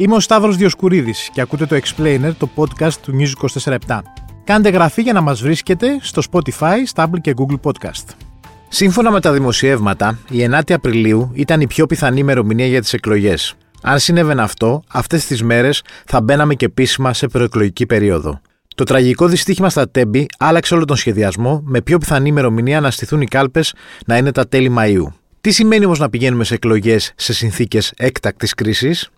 Είμαι ο Σταύρος Διοσκουρίδης και ακούτε το Explainer, το podcast του News 24 Κάντε γραφή για να μας βρίσκετε στο Spotify, Stable και Google Podcast. Σύμφωνα με τα δημοσιεύματα, η 9η Απριλίου ήταν η πιο πιθανή ημερομηνία για τις εκλογές. Αν συνέβαινε αυτό, αυτές τις μέρες θα μπαίναμε και επίσημα σε προεκλογική περίοδο. Το τραγικό δυστύχημα στα Τέμπη άλλαξε όλο τον σχεδιασμό, με πιο πιθανή ημερομηνία να στηθούν οι κάλπες να είναι τα τέλη Μαΐου. Τι σημαίνει όμως να πηγαίνουμε σε εκλογές σε συνθήκες έκτακτης κρίσης;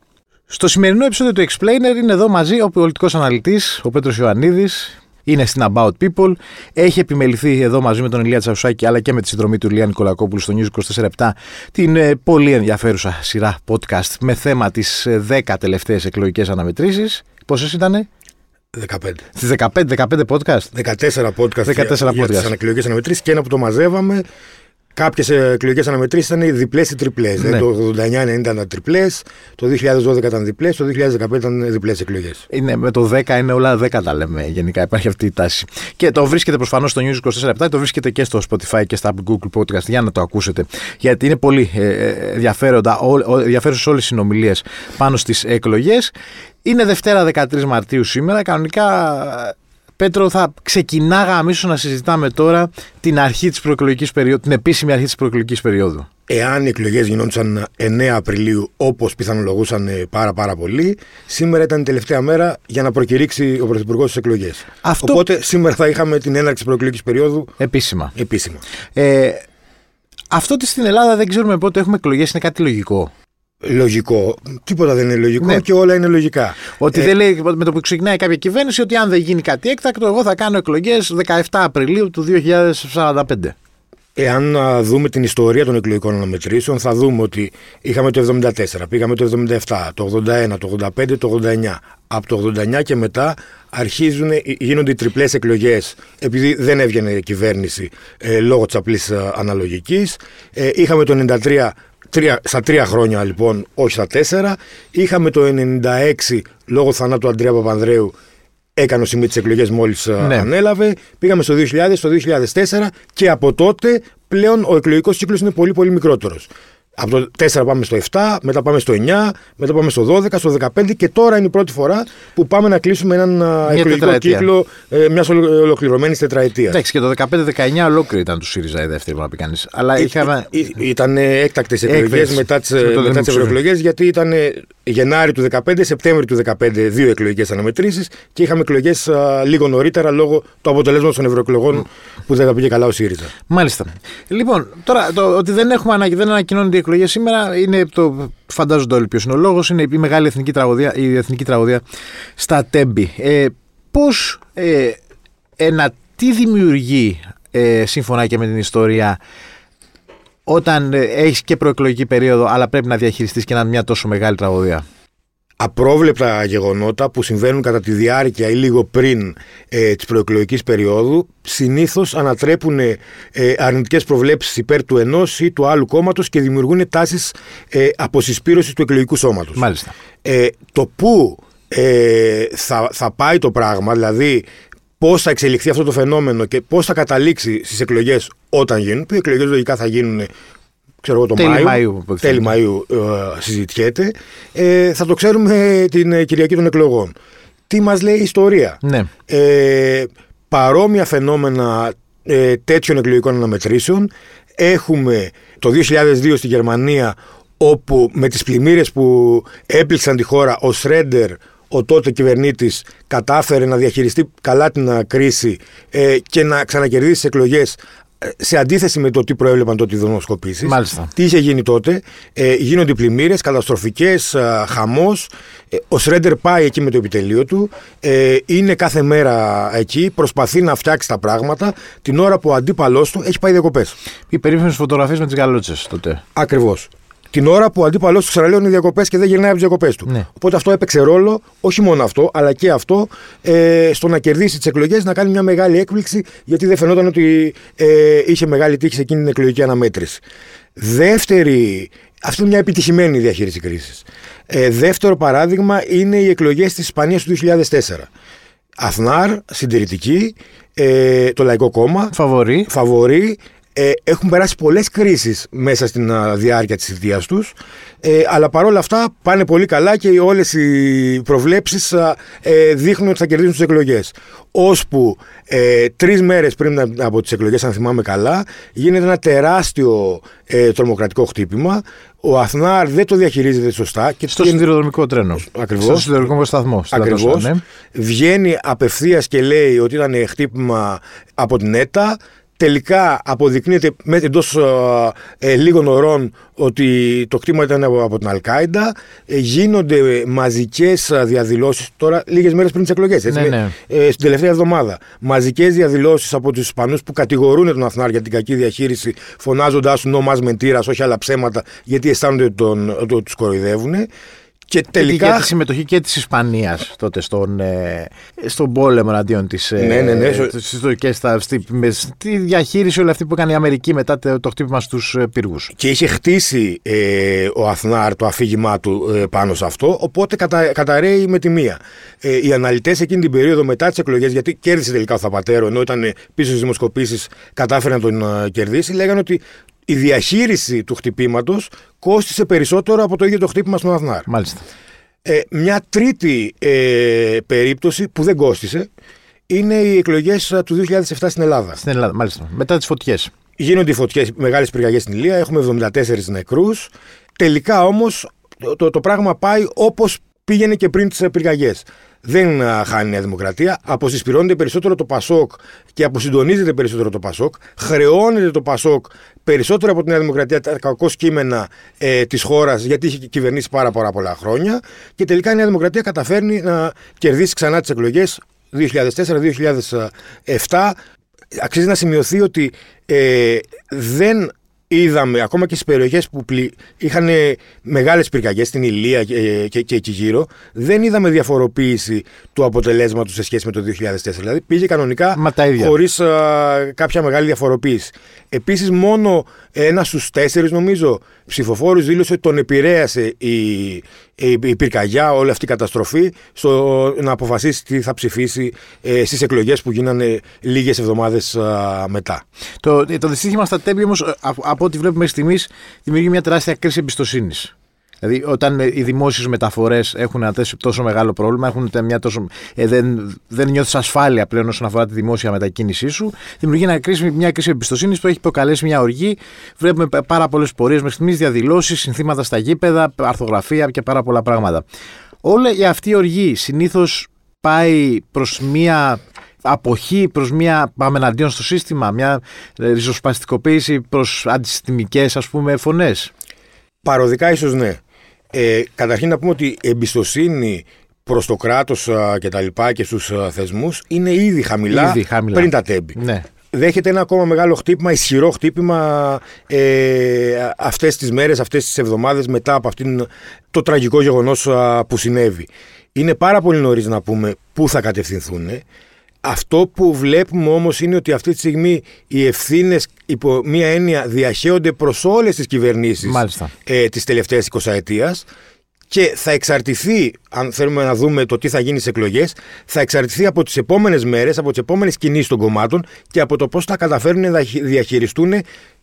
Στο σημερινό επεισόδιο του Explainer είναι εδώ μαζί ο πολιτικός αναλυτής, ο Πέτρος Ιωαννίδης. Είναι στην About People. Έχει επιμεληθεί εδώ μαζί με τον Ηλία Τσαουσάκη αλλά και με τη συνδρομή του Ηλία Νικολακόπουλου στο News 24 την ε, πολύ ενδιαφέρουσα σειρά podcast με θέμα τις 10 τελευταίες εκλογικές αναμετρήσεις. Πόσες ήτανε; 15. Στι 15, 15 podcast; 14 podcast 14 για, για τις ανεκλογικέ αναμετρήσεις και ένα που το μαζεύαμε. Κάποιες εκλογικές αναμετρήσεις ήταν διπλές ή τριπλές. Ναι. Το 89-90 ήταν τριπλές, το 2012 ήταν διπλές, το 2015 ήταν διπλές εκλογές. Είναι, με το 10 είναι όλα 10 τα λέμε. Γενικά υπάρχει αυτή η τάση. Και το βρίσκεται προφανώ στο News 24 το βρίσκεται και στο Spotify και στα Google Podcast για να το ακούσετε. Γιατί είναι πολύ ε, ενδιαφέροντα, ενδιαφέρουσες όλες οι συνομιλίες πάνω στις εκλογές. Είναι Δευτέρα 13 Μαρτίου σήμερα. Κανονικά Πέτρο, θα ξεκινάγαμε ίσω να συζητάμε τώρα την αρχή της προεκλογικής περίοδου, την επίσημη αρχή της προεκλογικής περίοδου. Εάν οι εκλογές γινόντουσαν 9 Απριλίου, όπως πιθανολογούσαν πάρα, πάρα πολύ, σήμερα ήταν η τελευταία μέρα για να προκηρύξει ο Πρωθυπουργός τις εκλογές. Αυτό... Οπότε σήμερα θα είχαμε την έναρξη προεκλογικής περίοδου επίσημα. επίσημα. Ε, αυτό ότι στην Ελλάδα δεν ξέρουμε πότε έχουμε εκλογές είναι κάτι λογικό λογικό. Τίποτα δεν είναι λογικό ναι. και όλα είναι λογικά. Ότι ε, δεν λέει με το που ξεκινάει κάποια κυβέρνηση ότι αν δεν γίνει κάτι έκτακτο, εγώ θα κάνω εκλογές 17 Απριλίου του 2045. Εάν δούμε την ιστορία των εκλογικών αναμετρήσεων, θα δούμε ότι είχαμε το 74, πήγαμε το 77, το 81, το 85, το 89. Από το 89 και μετά αρχίζουν, γίνονται οι τριπλές εκλογές, επειδή δεν έβγαινε κυβέρνηση ε, λόγω της απλής αναλογικής. Ε, είχαμε το 93 τρία, στα τρία χρόνια λοιπόν, όχι στα τέσσερα. Είχαμε το 96 λόγω θανάτου Αντρέα Παπανδρέου έκανε σημείο τις εκλογές μόλις ναι. ανέλαβε. Πήγαμε στο 2000, στο 2004 και από τότε πλέον ο εκλογικός κύκλος είναι πολύ πολύ μικρότερος. Από το 4 πάμε στο 7, μετά πάμε στο 9, μετά πάμε στο 12, στο 15 και τώρα είναι η πρώτη φορά που πάμε να κλείσουμε έναν Μια εκλογικό τετραετία. κύκλο ε, μιας ολοκληρωμένης τετραετίας. Εντάξει, και το 15-19 ολόκληρη ήταν του ΣΥΡΙΖΑ η δεύτερη, να πει κανείς. Αλλά ε, είχαμε. Ή, ήταν έκτακτες εκλογές μετά τις ευρωεκλογές, γιατί ήταν Γενάρη του 15, Σεπτέμβρη του 15 δύο εκλογικές αναμετρήσεις και είχαμε εκλογές λίγο νωρίτερα λόγω του αποτελέσματος των ευρωεκλογών mm. που δεν τα πήγε καλά ο ΣΥΡΙΖΑ. Μάλιστα. Λοιπόν, τώρα το ότι δεν, έχουμε, δεν ανακοινώνονται οι εκλογές σήμερα είναι το. Φαντάζονται όλοι ποιος είναι ο λόγος. Είναι η μεγάλη εθνική τραγωδία, η εθνική τραγωδία στα Τέμπη. Ε, Πώς. Ε, ένα, τι δημιουργεί ε, σύμφωνα και με την ιστορία όταν ε, έχεις και προεκλογική περίοδο, αλλά πρέπει να διαχειριστείς και να είναι μια τόσο μεγάλη τραγωδία. Απρόβλεπτα γεγονότα που συμβαίνουν κατά τη διάρκεια ή λίγο πριν ε, της προεκλογικής περίοδου συνήθως ανατρέπουν ε, αρνητικές προβλέψεις υπέρ του ενός ή του άλλου κόμματος και δημιουργούν τάσεις ε, αποσυσπήρωσης του εκλογικού σώματος. Μάλιστα. Ε, το πού ε, θα, θα πάει το πράγμα, δηλαδή πώς θα εξελιχθεί αυτό το φαινόμενο και πώς θα καταλήξει στις εκλογές όταν γίνουν, που οι εκλογές λογικά θα γίνουν ξέρω εγώ, το τέλη Μάιου. Μάιου τέλη Μαΐου ε, συζητιέται. Ε, θα το ξέρουμε την ε, Κυριακή των εκλογών. Τι μας λέει η ιστορία; Ναι. Ε, παρόμοια φαινόμενα ε, τέτοιων εκλογικών αναμετρήσεων έχουμε το 2002 στη Γερμανία όπου με τις πλημμύρες που έπληξαν τη χώρα ο Σρέντερ ο τότε κυβερνήτης κατάφερε να διαχειριστεί καλά την κρίση ε, και να ξανακερδίσει τις εκλογές ε, σε αντίθεση με το τι προέβλεπαν τότε οι δημοσκοπήσεις. Τι είχε γίνει τότε, ε, γίνονται πλημμύρες, καταστροφικές, ε, χαμός. Ε, ο Σρέντερ πάει εκεί με το επιτελείο του, ε, είναι κάθε μέρα εκεί, προσπαθεί να φτιάξει τα πράγματα την ώρα που ο αντίπαλός του έχει πάει διακοπές. Οι περίφημες φωτογραφίες με τις γαλότσες τότε. Ακριβώς την ώρα που ο αντίπαλός του ξαναλέω είναι διακοπές και δεν γυρνάει από τις διακοπές του. Ναι. Οπότε αυτό έπαιξε ρόλο, όχι μόνο αυτό, αλλά και αυτό ε, στο να κερδίσει τις εκλογές, να κάνει μια μεγάλη έκπληξη, γιατί δεν φαινόταν ότι ε, είχε μεγάλη τύχη σε εκείνη την εκλογική αναμέτρηση. Δεύτερη, αυτή είναι μια επιτυχημένη διαχείριση κρίσης. Ε, δεύτερο παράδειγμα είναι οι εκλογές της Ισπανίας του 2004. Αθνάρ, συντηρητική, ε, το Λαϊκό Κόμμα. Φαβορή. Φαβορή ε, έχουν περάσει πολλές κρίσεις μέσα στην διάρκεια της θητείας τους ε, αλλά παρόλα αυτά πάνε πολύ καλά και όλες οι προβλέψεις ε, δείχνουν ότι θα κερδίσουν τις εκλογές. Ώσπου ε, τρεις μέρες πριν από τις εκλογές, αν θυμάμαι καλά, γίνεται ένα τεράστιο ε, τρομοκρατικό χτύπημα. Ο Αθνάρ δεν το διαχειρίζεται σωστά. Και στο σιδηροδρομικό τρένο. Ακριβώς. Στο σιδηροδρομικό σταθμό. Ακριβώς. Ναι. Βγαίνει απευθείας και λέει ότι ήταν χτύπημα από την ΕΤΑ τελικά αποδεικνύεται εντός ε, λίγων ωρών ότι το κτήμα ήταν από, την Αλκάιντα. Ε, γίνονται μαζικές διαδηλώσεις τώρα, λίγες μέρες πριν τις εκλογές. Ναι, ναι. Ε, στην τελευταία εβδομάδα. Μαζικές διαδηλώσεις από τους Ισπανούς που κατηγορούν τον Αθνάρ για την κακή διαχείριση, φωνάζοντάς του νόμα μεντήρα, όχι άλλα ψέματα, γιατί αισθάνονται ότι τους κοροϊδεύουν. Και τελικά. Για τη συμμετοχή και της Ισπανίας τότε στον, ε, στον πόλεμο εναντίον της. Ε, ναι, ναι, ναι. και στα, στη, με, στη διαχείριση όλη αυτή που έκανε η Αμερική μετά το, το χτύπημα στους ε, πύργους. Και είχε χτίσει ε, ο Αθνάρ το αφήγημά του ε, πάνω σε αυτό, οπότε κατα, καταραίει με τη μία. Ε, οι αναλυτές εκείνη την περίοδο μετά τις εκλογές, γιατί κέρδισε τελικά ο Θαπατέρο, ενώ ήταν πίσω στις δημοσκοπήσεις, κατάφερε να τον κερδίσει, λέγανε ότι η διαχείριση του χτυπήματος κόστησε περισσότερο από το ίδιο το χτύπημα στον Αθνάρ. Μάλιστα. Ε, μια τρίτη ε, περίπτωση που δεν κόστησε είναι οι εκλογές ε, του 2007 στην Ελλάδα. Στην Ελλάδα, μάλιστα. Μετά τις φωτιές. Γίνονται οι φωτιές, μεγάλες πυρκαγιές στην Ηλία, έχουμε 74 νεκρούς. Τελικά όμως το, το, το πράγμα πάει όπως πήγαινε και πριν τις πυρκαγιές δεν χάνει η Νέα Δημοκρατία. Αποσυσπηρώνεται περισσότερο το Πασόκ και αποσυντονίζεται περισσότερο το Πασόκ. Χρεώνεται το Πασόκ περισσότερο από τη Νέα Δημοκρατία τα κακό κείμενα ε, της χώρας, γιατί έχει κυβερνήσει πάρα, πάρα πολλά χρόνια. Και τελικά η Νέα Δημοκρατία καταφέρνει να κερδίσει ξανά τις εκλογές 2004-2007. Αξίζει να σημειωθεί ότι ε, δεν είδαμε ακόμα και στις περιοχές που πλη... είχαν μεγάλες πυρκαγιές στην Ηλία και, και, και, εκεί γύρω, δεν είδαμε διαφοροποίηση του αποτελέσματος σε σχέση με το 2004. Δηλαδή πήγε κανονικά χωρίς κάποια μεγάλη διαφοροποίηση. Επίσης, μόνο ένας στους τέσσερις, νομίζω, ψηφοφόρους δήλωσε ότι τον επηρέασε η, η, η πυρκαγιά, όλη αυτή η καταστροφή, στο να αποφασίσει τι θα ψηφίσει ε, στις εκλογές που γίνανε λίγες εβδομάδες μετά. Το, το δυστύχημα στα τέμπη όμως, από ό,τι βλέπουμε μέχρι στιγμής, δημιουργεί μια τεράστια κρίση εμπιστοσύνης. Δηλαδή, όταν οι δημόσιες μεταφορές έχουν ένα τόσο μεγάλο πρόβλημα, έχουν μια τόσο, ε, δεν, δεν νιώθεις ασφάλεια πλέον όσον αφορά τη δημόσια μετακίνησή σου, δημιουργεί μια κρίση, μια κρίση εμπιστοσύνης που έχει προκαλέσει μια οργή. Βλέπουμε πάρα πολλές πορείες μέχρι στιγμής, διαδηλώσεις, συνθήματα στα γήπεδα, αρθογραφία και πάρα πολλά πράγματα. Όλη αυτή η οργή συνήθως πάει προς μια αποχή προς μια πάμε εναντίον στο σύστημα, μια ριζοσπαστικοποίηση προς αντισυστημικές ας πούμε φωνές. Παροδικά ίσως ναι. Ε, καταρχήν να πούμε ότι η εμπιστοσύνη προς το κράτος και τα λοιπά και στους θεσμούς είναι ήδη χαμηλά, ήδη χαμηλά, πριν τα τέμπη. Ναι. Δέχεται ένα ακόμα μεγάλο χτύπημα, ισχυρό χτύπημα ε, αυτές τις μέρες, αυτές τις εβδομάδες μετά από αυτήν το τραγικό γεγονός που συνέβη. Είναι πάρα πολύ νωρίς να πούμε πού θα κατευθυνθούν. Αυτό που βλέπουμε όμως είναι ότι αυτή τη στιγμή οι ευθύνες υπό μία έννοια διαχέονται προς όλες τις κυβερνήσεις ε, της τελευταίας 20 ετίας και θα εξαρτηθεί, αν θέλουμε να δούμε το τι θα γίνει στις εκλογές, θα εξαρτηθεί από τις επόμενες μέρες, από τις επόμενες κινήσεις των κομμάτων και από το πώς θα καταφέρουν να διαχειριστούν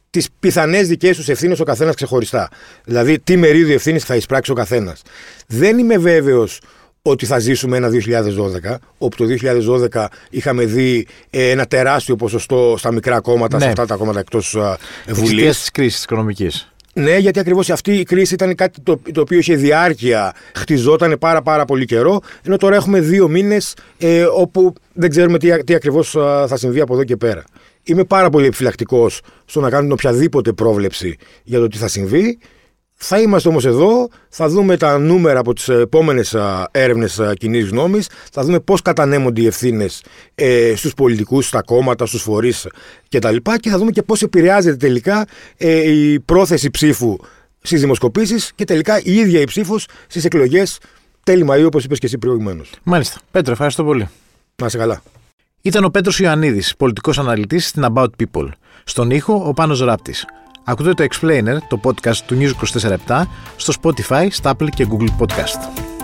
τις πιθανές δικές τους ευθύνες ο καθένας ξεχωριστά. Δηλαδή, τι μερίδιο ευθύνης θα εισπράξει ο καθένας. Δεν είμαι βέβαιος ότι θα ζήσουμε ένα 2012, όπου το 2012 είχαμε δει ε, ένα τεράστιο ποσοστό στα μικρά κόμματα, ναι. σε αυτά τα κόμματα εκτός Βουλής. τη κρίση οικονομικής. Ναι, γιατί ακριβώς αυτή η κρίση ήταν κάτι το, το οποίο είχε διάρκεια, χτιζόταν πάρα, πάρα πολύ καιρό. Ενώ τώρα έχουμε δύο μήνες ε, όπου δεν ξέρουμε τι, τι ακριβώς θα συμβεί από εδώ και πέρα. Είμαι πάρα πολύ επιφυλακτικός στο να κάνουμε οποιαδήποτε πρόβλεψη για το τι θα συμβεί. Θα είμαστε όμως εδώ, θα δούμε τα νούμερα από τις επόμενες έρευνες κοινής γνώμης, θα δούμε πώς κατανέμονται οι ευθύνες ε, στους πολιτικούς, στα κόμματα, στους φορείς κτλ. Και, και θα δούμε και πώς επηρεάζεται τελικά ε, η πρόθεση ψήφου στις δημοσκοπήσεις και τελικά η ίδια η ψήφος στις εκλογές τέλη Μαΐου, όπως είπες και εσύ προηγουμένως. Μάλιστα. Πέτρο, ευχαριστώ πολύ. Να είσαι καλά. Ήταν ο Πέτρος Ιωαννίδης, πολιτικός αναλυτής στην About People. Στον ήχο, ο Πάνος Ράπτης. Ακούτε το Explainer, το podcast του News 24 στο Spotify, στα Apple και Google Podcast.